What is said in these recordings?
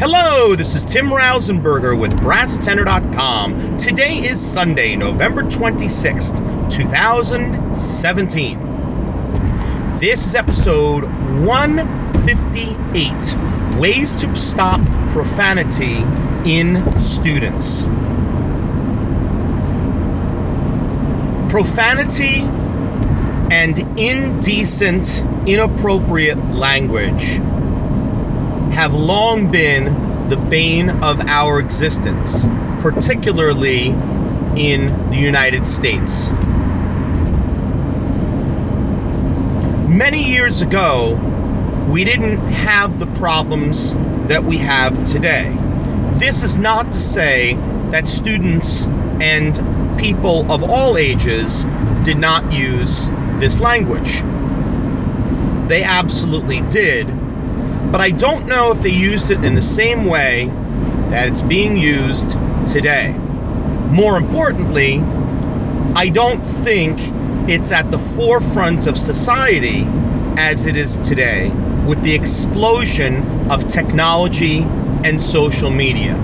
Hello, this is Tim Rausenberger with BrassTenor.com. Today is Sunday, November 26th, 2017. This is episode 158 Ways to Stop Profanity in Students. Profanity and indecent, inappropriate language have long been the bane of our existence, particularly in the United States. Many years ago, we didn't have the problems that we have today. This is not to say that students and people of all ages did not use this language. They absolutely did but I don't know if they used it in the same way that it's being used today. More importantly, I don't think it's at the forefront of society as it is today with the explosion of technology and social media.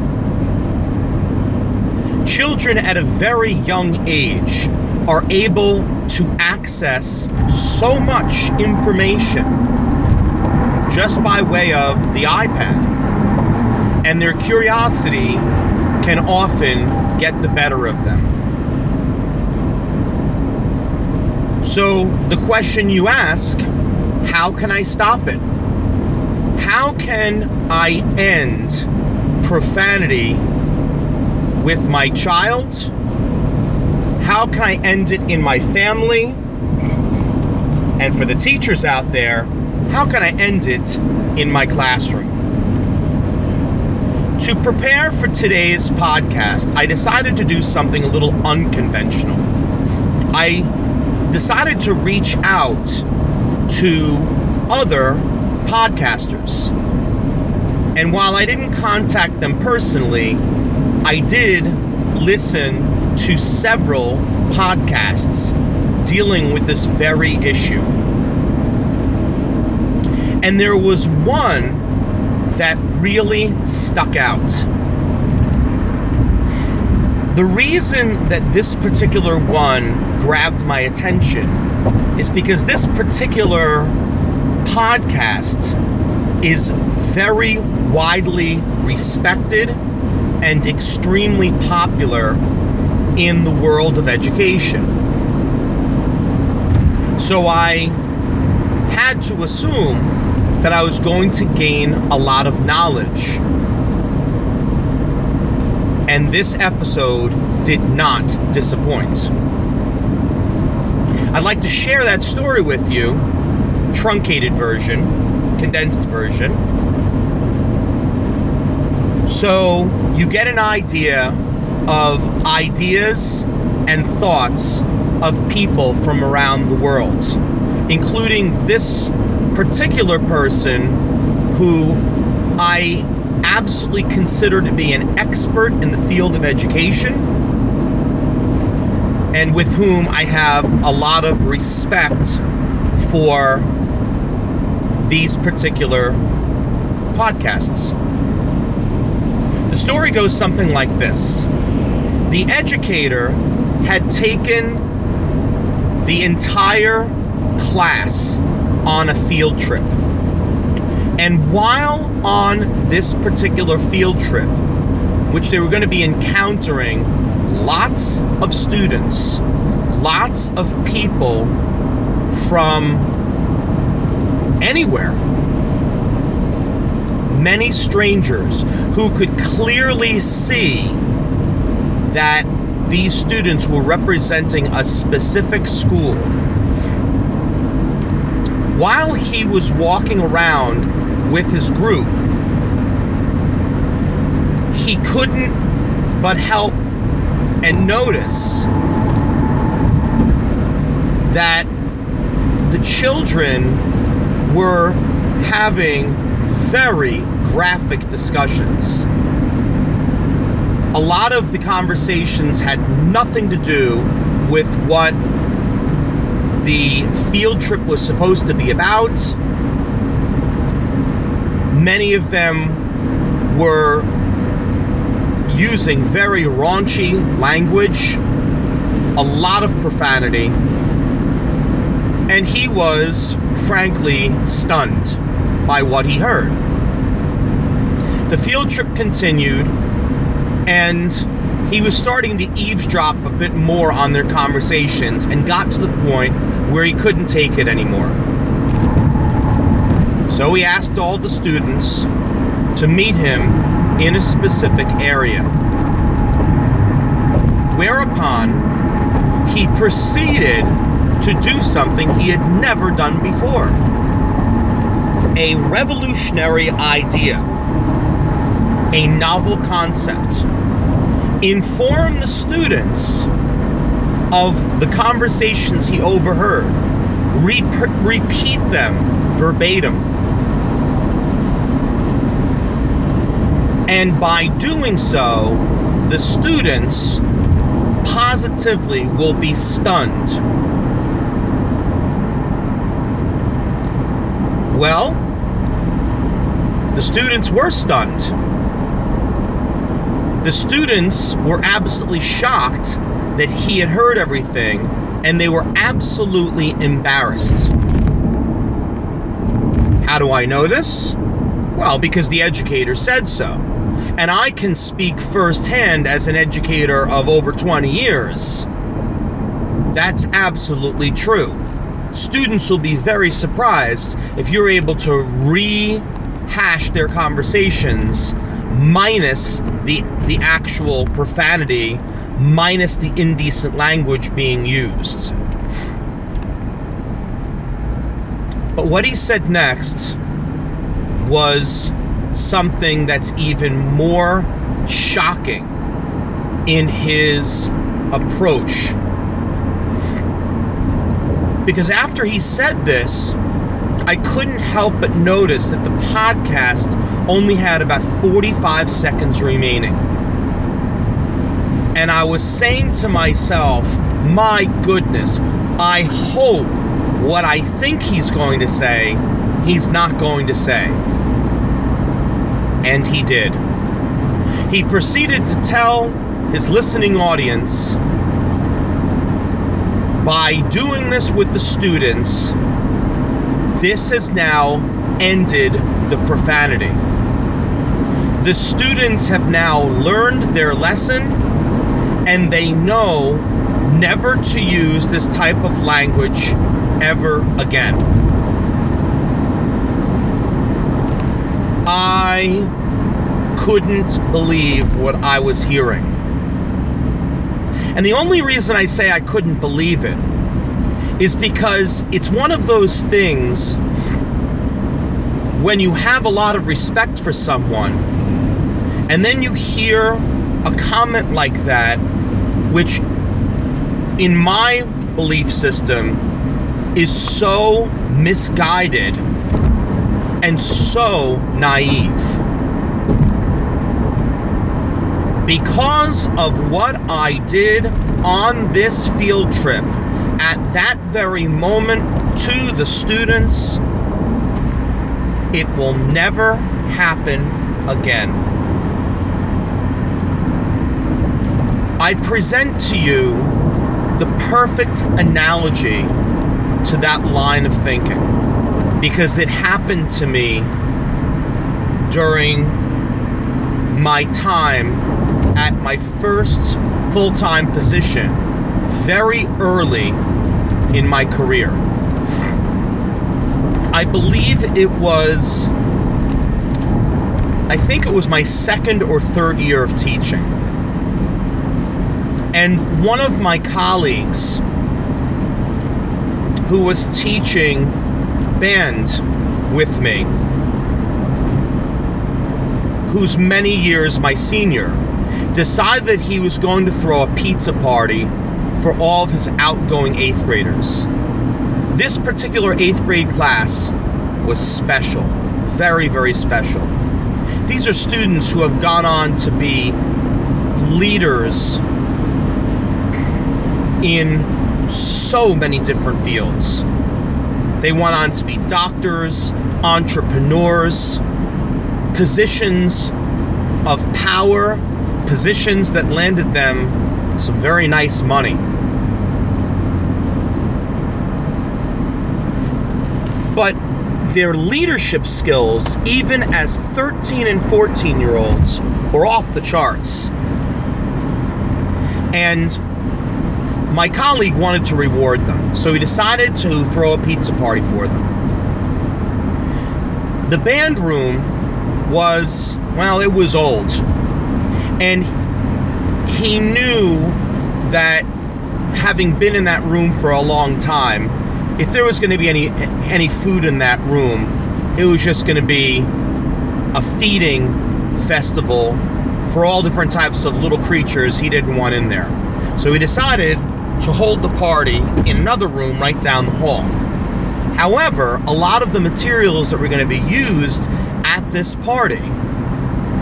Children at a very young age are able to access so much information just by way of the iPad. And their curiosity can often get the better of them. So the question you ask how can I stop it? How can I end profanity with my child? How can I end it in my family? And for the teachers out there, how can I end it in my classroom? To prepare for today's podcast, I decided to do something a little unconventional. I decided to reach out to other podcasters. And while I didn't contact them personally, I did listen to several podcasts dealing with this very issue. And there was one that really stuck out. The reason that this particular one grabbed my attention is because this particular podcast is very widely respected and extremely popular in the world of education. So I had to assume that I was going to gain a lot of knowledge. And this episode did not disappoint. I'd like to share that story with you, truncated version, condensed version. So you get an idea of ideas and thoughts of people from around the world, including this particular person who I absolutely consider to be an expert in the field of education and with whom I have a lot of respect for these particular podcasts. The story goes something like this The educator had taken the entire class on a field trip. And while on this particular field trip, which they were going to be encountering lots of students, lots of people from anywhere, many strangers who could clearly see that these students were representing a specific school while he was walking around with his group, he couldn't but help and notice that the children were having very graphic discussions. A lot of the conversations had nothing to do with what the field trip was supposed to be about. Many of them were using very raunchy language, a lot of profanity, and he was frankly stunned by what he heard. The field trip continued, and he was starting to eavesdrop a bit more on their conversations and got to the point where he couldn't take it anymore. So he asked all the students to meet him in a specific area. Whereupon he proceeded to do something he had never done before a revolutionary idea, a novel concept. Inform the students of the conversations he overheard, Re- repeat them verbatim And by doing so, the students positively will be stunned. Well, the students were stunned. The students were absolutely shocked that he had heard everything and they were absolutely embarrassed. How do I know this? Well, because the educator said so and I can speak firsthand as an educator of over 20 years. That's absolutely true. Students will be very surprised if you're able to rehash their conversations minus the the actual profanity, minus the indecent language being used. But what he said next was something that's even more shocking in his approach. Because after he said this, I couldn't help but notice that the podcast only had about 45 seconds remaining. And I was saying to myself, my goodness, I hope what I think he's going to say, he's not going to say. And he did. He proceeded to tell his listening audience by doing this with the students, this has now ended the profanity. The students have now learned their lesson and they know never to use this type of language ever again. I couldn't believe what I was hearing. And the only reason I say I couldn't believe it is because it's one of those things when you have a lot of respect for someone and then you hear a comment like that, which in my belief system is so misguided and so naive. Because of what I did on this field trip at that very moment to the students, it will never happen again. I present to you the perfect analogy to that line of thinking because it happened to me during my time at my first full time position very early in my career. I believe it was, I think it was my second or third year of teaching. And one of my colleagues who was teaching band with me, who's many years my senior, decided that he was going to throw a pizza party for all of his outgoing eighth graders. This particular eighth grade class was special, very, very special. These are students who have gone on to be leaders in so many different fields. They went on to be doctors, entrepreneurs, positions of power, positions that landed them some very nice money. But their leadership skills, even as 13 and 14 year olds, were off the charts. And my colleague wanted to reward them, so he decided to throw a pizza party for them. The band room was, well, it was old. And he knew that having been in that room for a long time, if there was going to be any any food in that room, it was just going to be a feeding festival for all different types of little creatures he didn't want in there. So he decided to hold the party in another room right down the hall. However, a lot of the materials that were going to be used at this party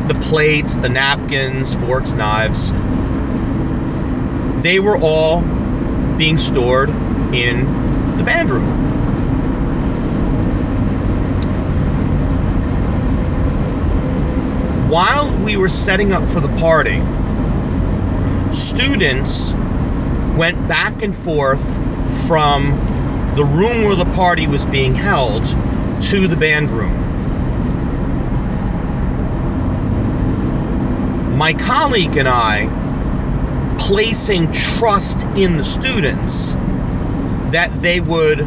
the plates, the napkins, forks, knives they were all being stored in the band room. While we were setting up for the party, students went back and forth from the room where the party was being held to the band room. My colleague and I, placing trust in the students that they would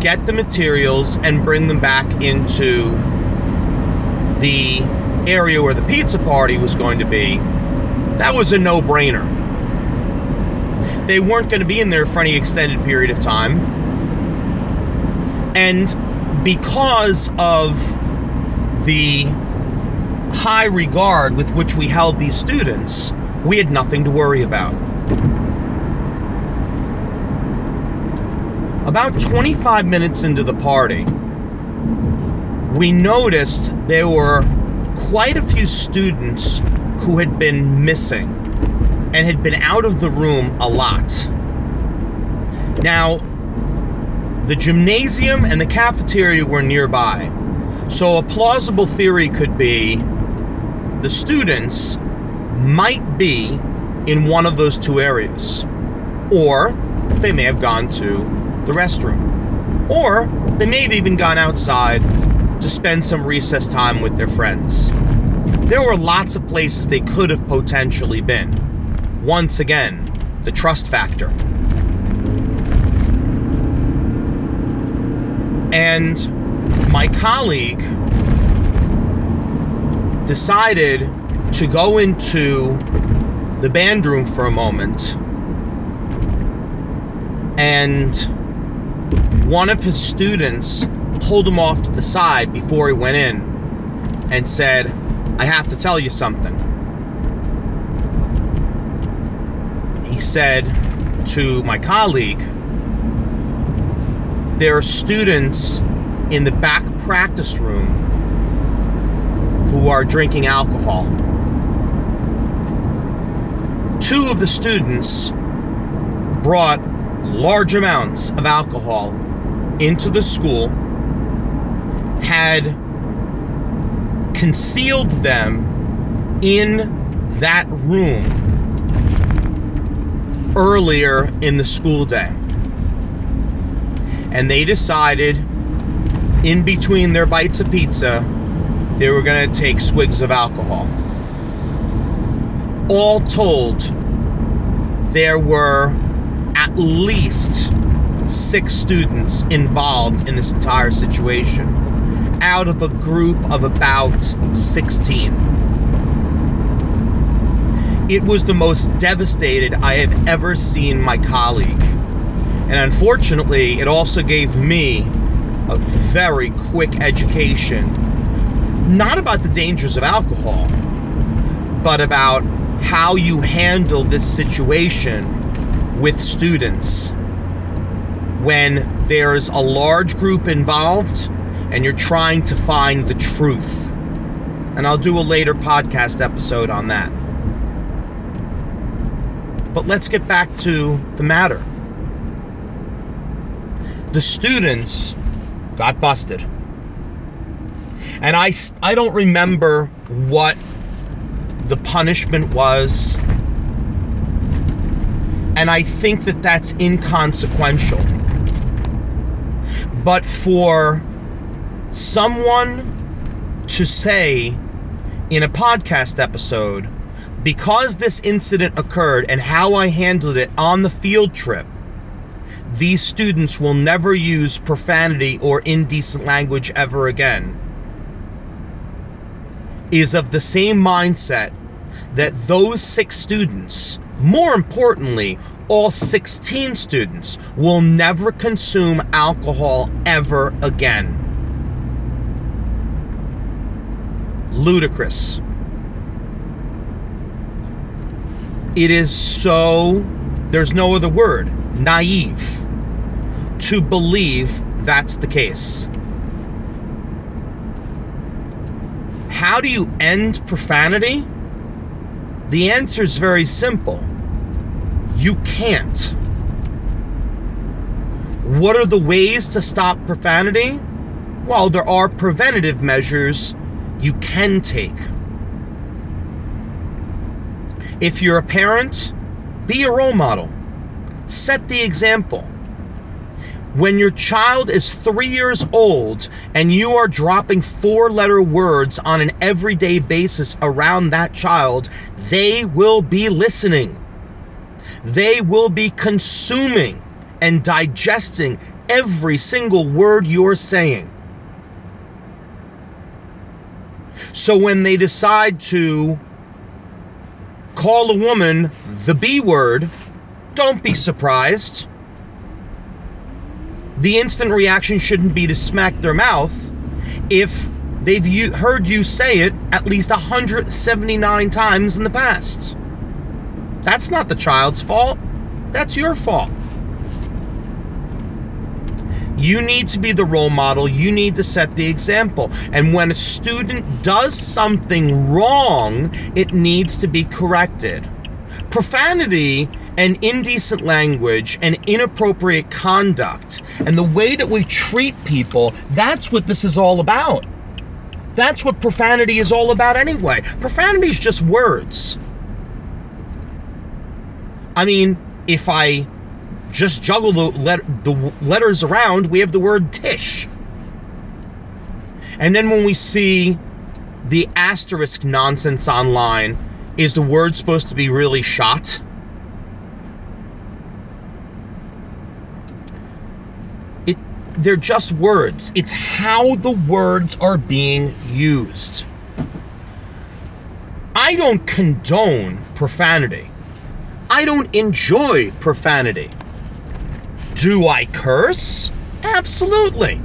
get the materials and bring them back into the area where the pizza party was going to be, that was a no brainer. They weren't going to be in there for any extended period of time. And because of the high regard with which we held these students, we had nothing to worry about. About 25 minutes into the party, we noticed there were quite a few students who had been missing and had been out of the room a lot. Now, the gymnasium and the cafeteria were nearby, so a plausible theory could be the students might be in one of those two areas. Or they may have gone to the restroom. Or they may have even gone outside to spend some recess time with their friends. There were lots of places they could have potentially been. Once again, the trust factor. And my colleague decided to go into the band room for a moment and one of his students pulled him off to the side before he went in and said, I have to tell you something. He said to my colleague, There are students in the back practice room who are drinking alcohol. Two of the students brought large amounts of alcohol into the school, had concealed them in that room earlier in the school day. And they decided, in between their bites of pizza, they were going to take swigs of alcohol. All told, there were at least six students involved in this entire situation out of a group of about 16. It was the most devastated I have ever seen my colleague. And unfortunately, it also gave me a very quick education not about the dangers of alcohol, but about how you handle this situation with students when there's a large group involved and you're trying to find the truth. And I'll do a later podcast episode on that. But let's get back to the matter. The students got busted and I I don't remember what the punishment was. And I think that that's inconsequential. But for someone to say in a podcast episode, because this incident occurred and how I handled it on the field trip, these students will never use profanity or indecent language ever again, is of the same mindset that those six students, more importantly, all 16 students, will never consume alcohol ever again. Ludicrous. It is so, there's no other word, naive to believe that's the case. How do you end profanity? The answer is very simple you can't. What are the ways to stop profanity? Well, there are preventative measures you can take. If you're a parent, be a role model. Set the example. When your child is three years old and you are dropping four letter words on an everyday basis around that child, they will be listening. They will be consuming and digesting every single word you're saying. So when they decide to call a woman the B word, don't be surprised. The instant reaction shouldn't be to smack their mouth if they've heard you say it at least 179 times in the past. That's not the child's fault. That's your fault. You need to be the role model. You need to set the example. And when a student does something wrong, it needs to be corrected. Profanity and indecent language and inappropriate conduct and the way that we treat people, that's what this is all about. That's what profanity is all about anyway. Profanity is just words. I mean, if I just juggle the, let, the letters around, we have the word Tish. And then when we see the asterisk nonsense online, is the word supposed to be really shot? They're just words. It's how the words are being used. I don't condone profanity. I don't enjoy profanity. Do I curse? Absolutely.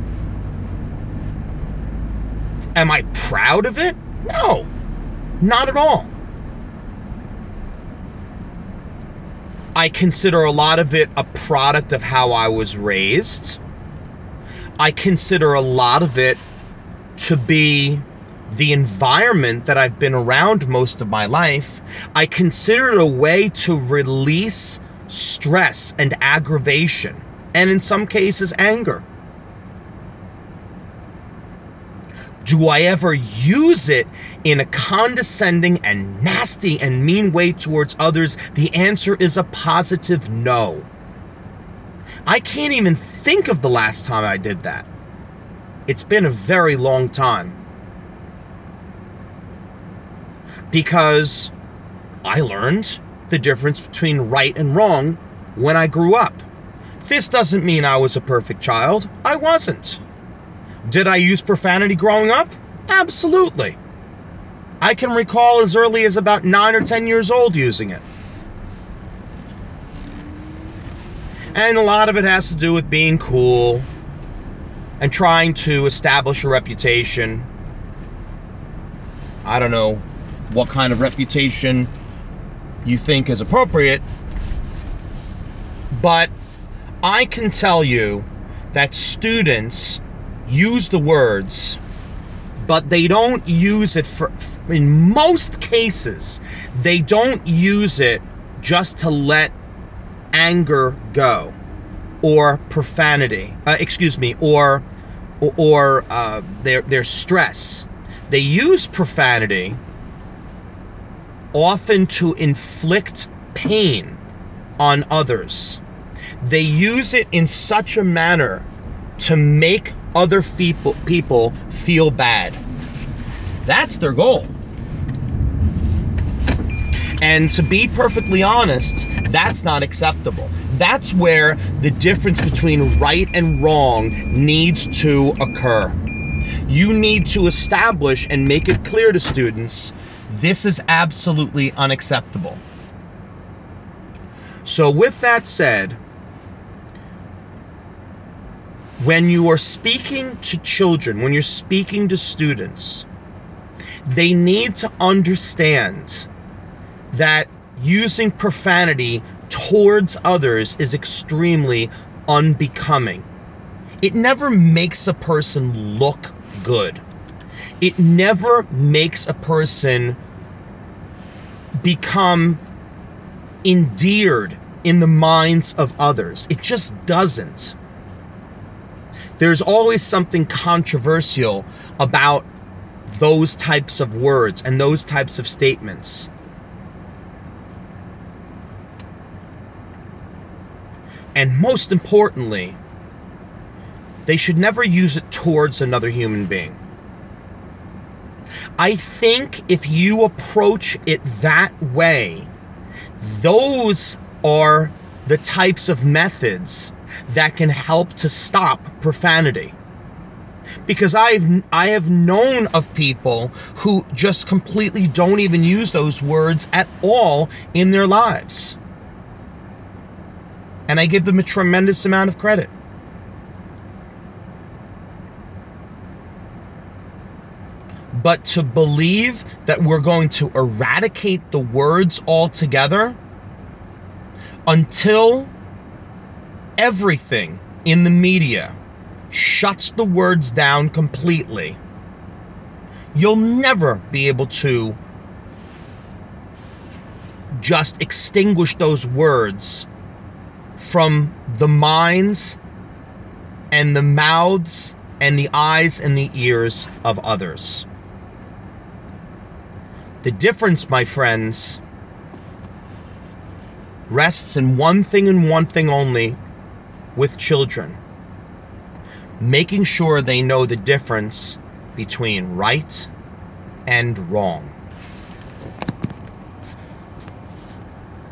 Am I proud of it? No, not at all. I consider a lot of it a product of how I was raised. I consider a lot of it to be the environment that I've been around most of my life, I consider it a way to release stress and aggravation, and in some cases, anger. Do I ever use it in a condescending and nasty and mean way towards others? The answer is a positive no. I can't even think of the last time I did that. It's been a very long time. because I learned the difference between right and wrong when I grew up. This doesn't mean I was a perfect child. I wasn't. Did I use profanity growing up? Absolutely. I can recall as early as about 9 or 10 years old using it. And a lot of it has to do with being cool and trying to establish a reputation. I don't know, what kind of reputation you think is appropriate. But I can tell you that students use the words, but they don't use it for, in most cases, they don't use it just to let anger go or profanity, uh, excuse me, or or uh, their their stress. They use profanity often to inflict pain on others. They use it in such a manner to make other people, people feel bad. That's their goal. And to be perfectly honest, that's not acceptable. That's where the difference between right and wrong needs to occur. You need to establish and make it clear to students this is absolutely unacceptable. So, with that said, when you are speaking to children, when you're speaking to students, they need to understand that using profanity towards others is extremely unbecoming. It never makes a person look good. It never makes a person become endeared in the minds of others. It just doesn't. There's always something controversial about those types of words and those types of statements. And most importantly, they should never use it towards another human being. I think if you approach it that way, those are the types of methods that can help to stop profanity because I've I have known of people who just completely don't even use those words at all in their lives. And I give them a tremendous amount of credit. But to believe that we're going to eradicate the words altogether until everything in the media shuts the words down completely, you'll never be able to just extinguish those words from the minds and the mouths and the eyes and the ears of others. The difference, my friends, rests in one thing and one thing only with children making sure they know the difference between right and wrong.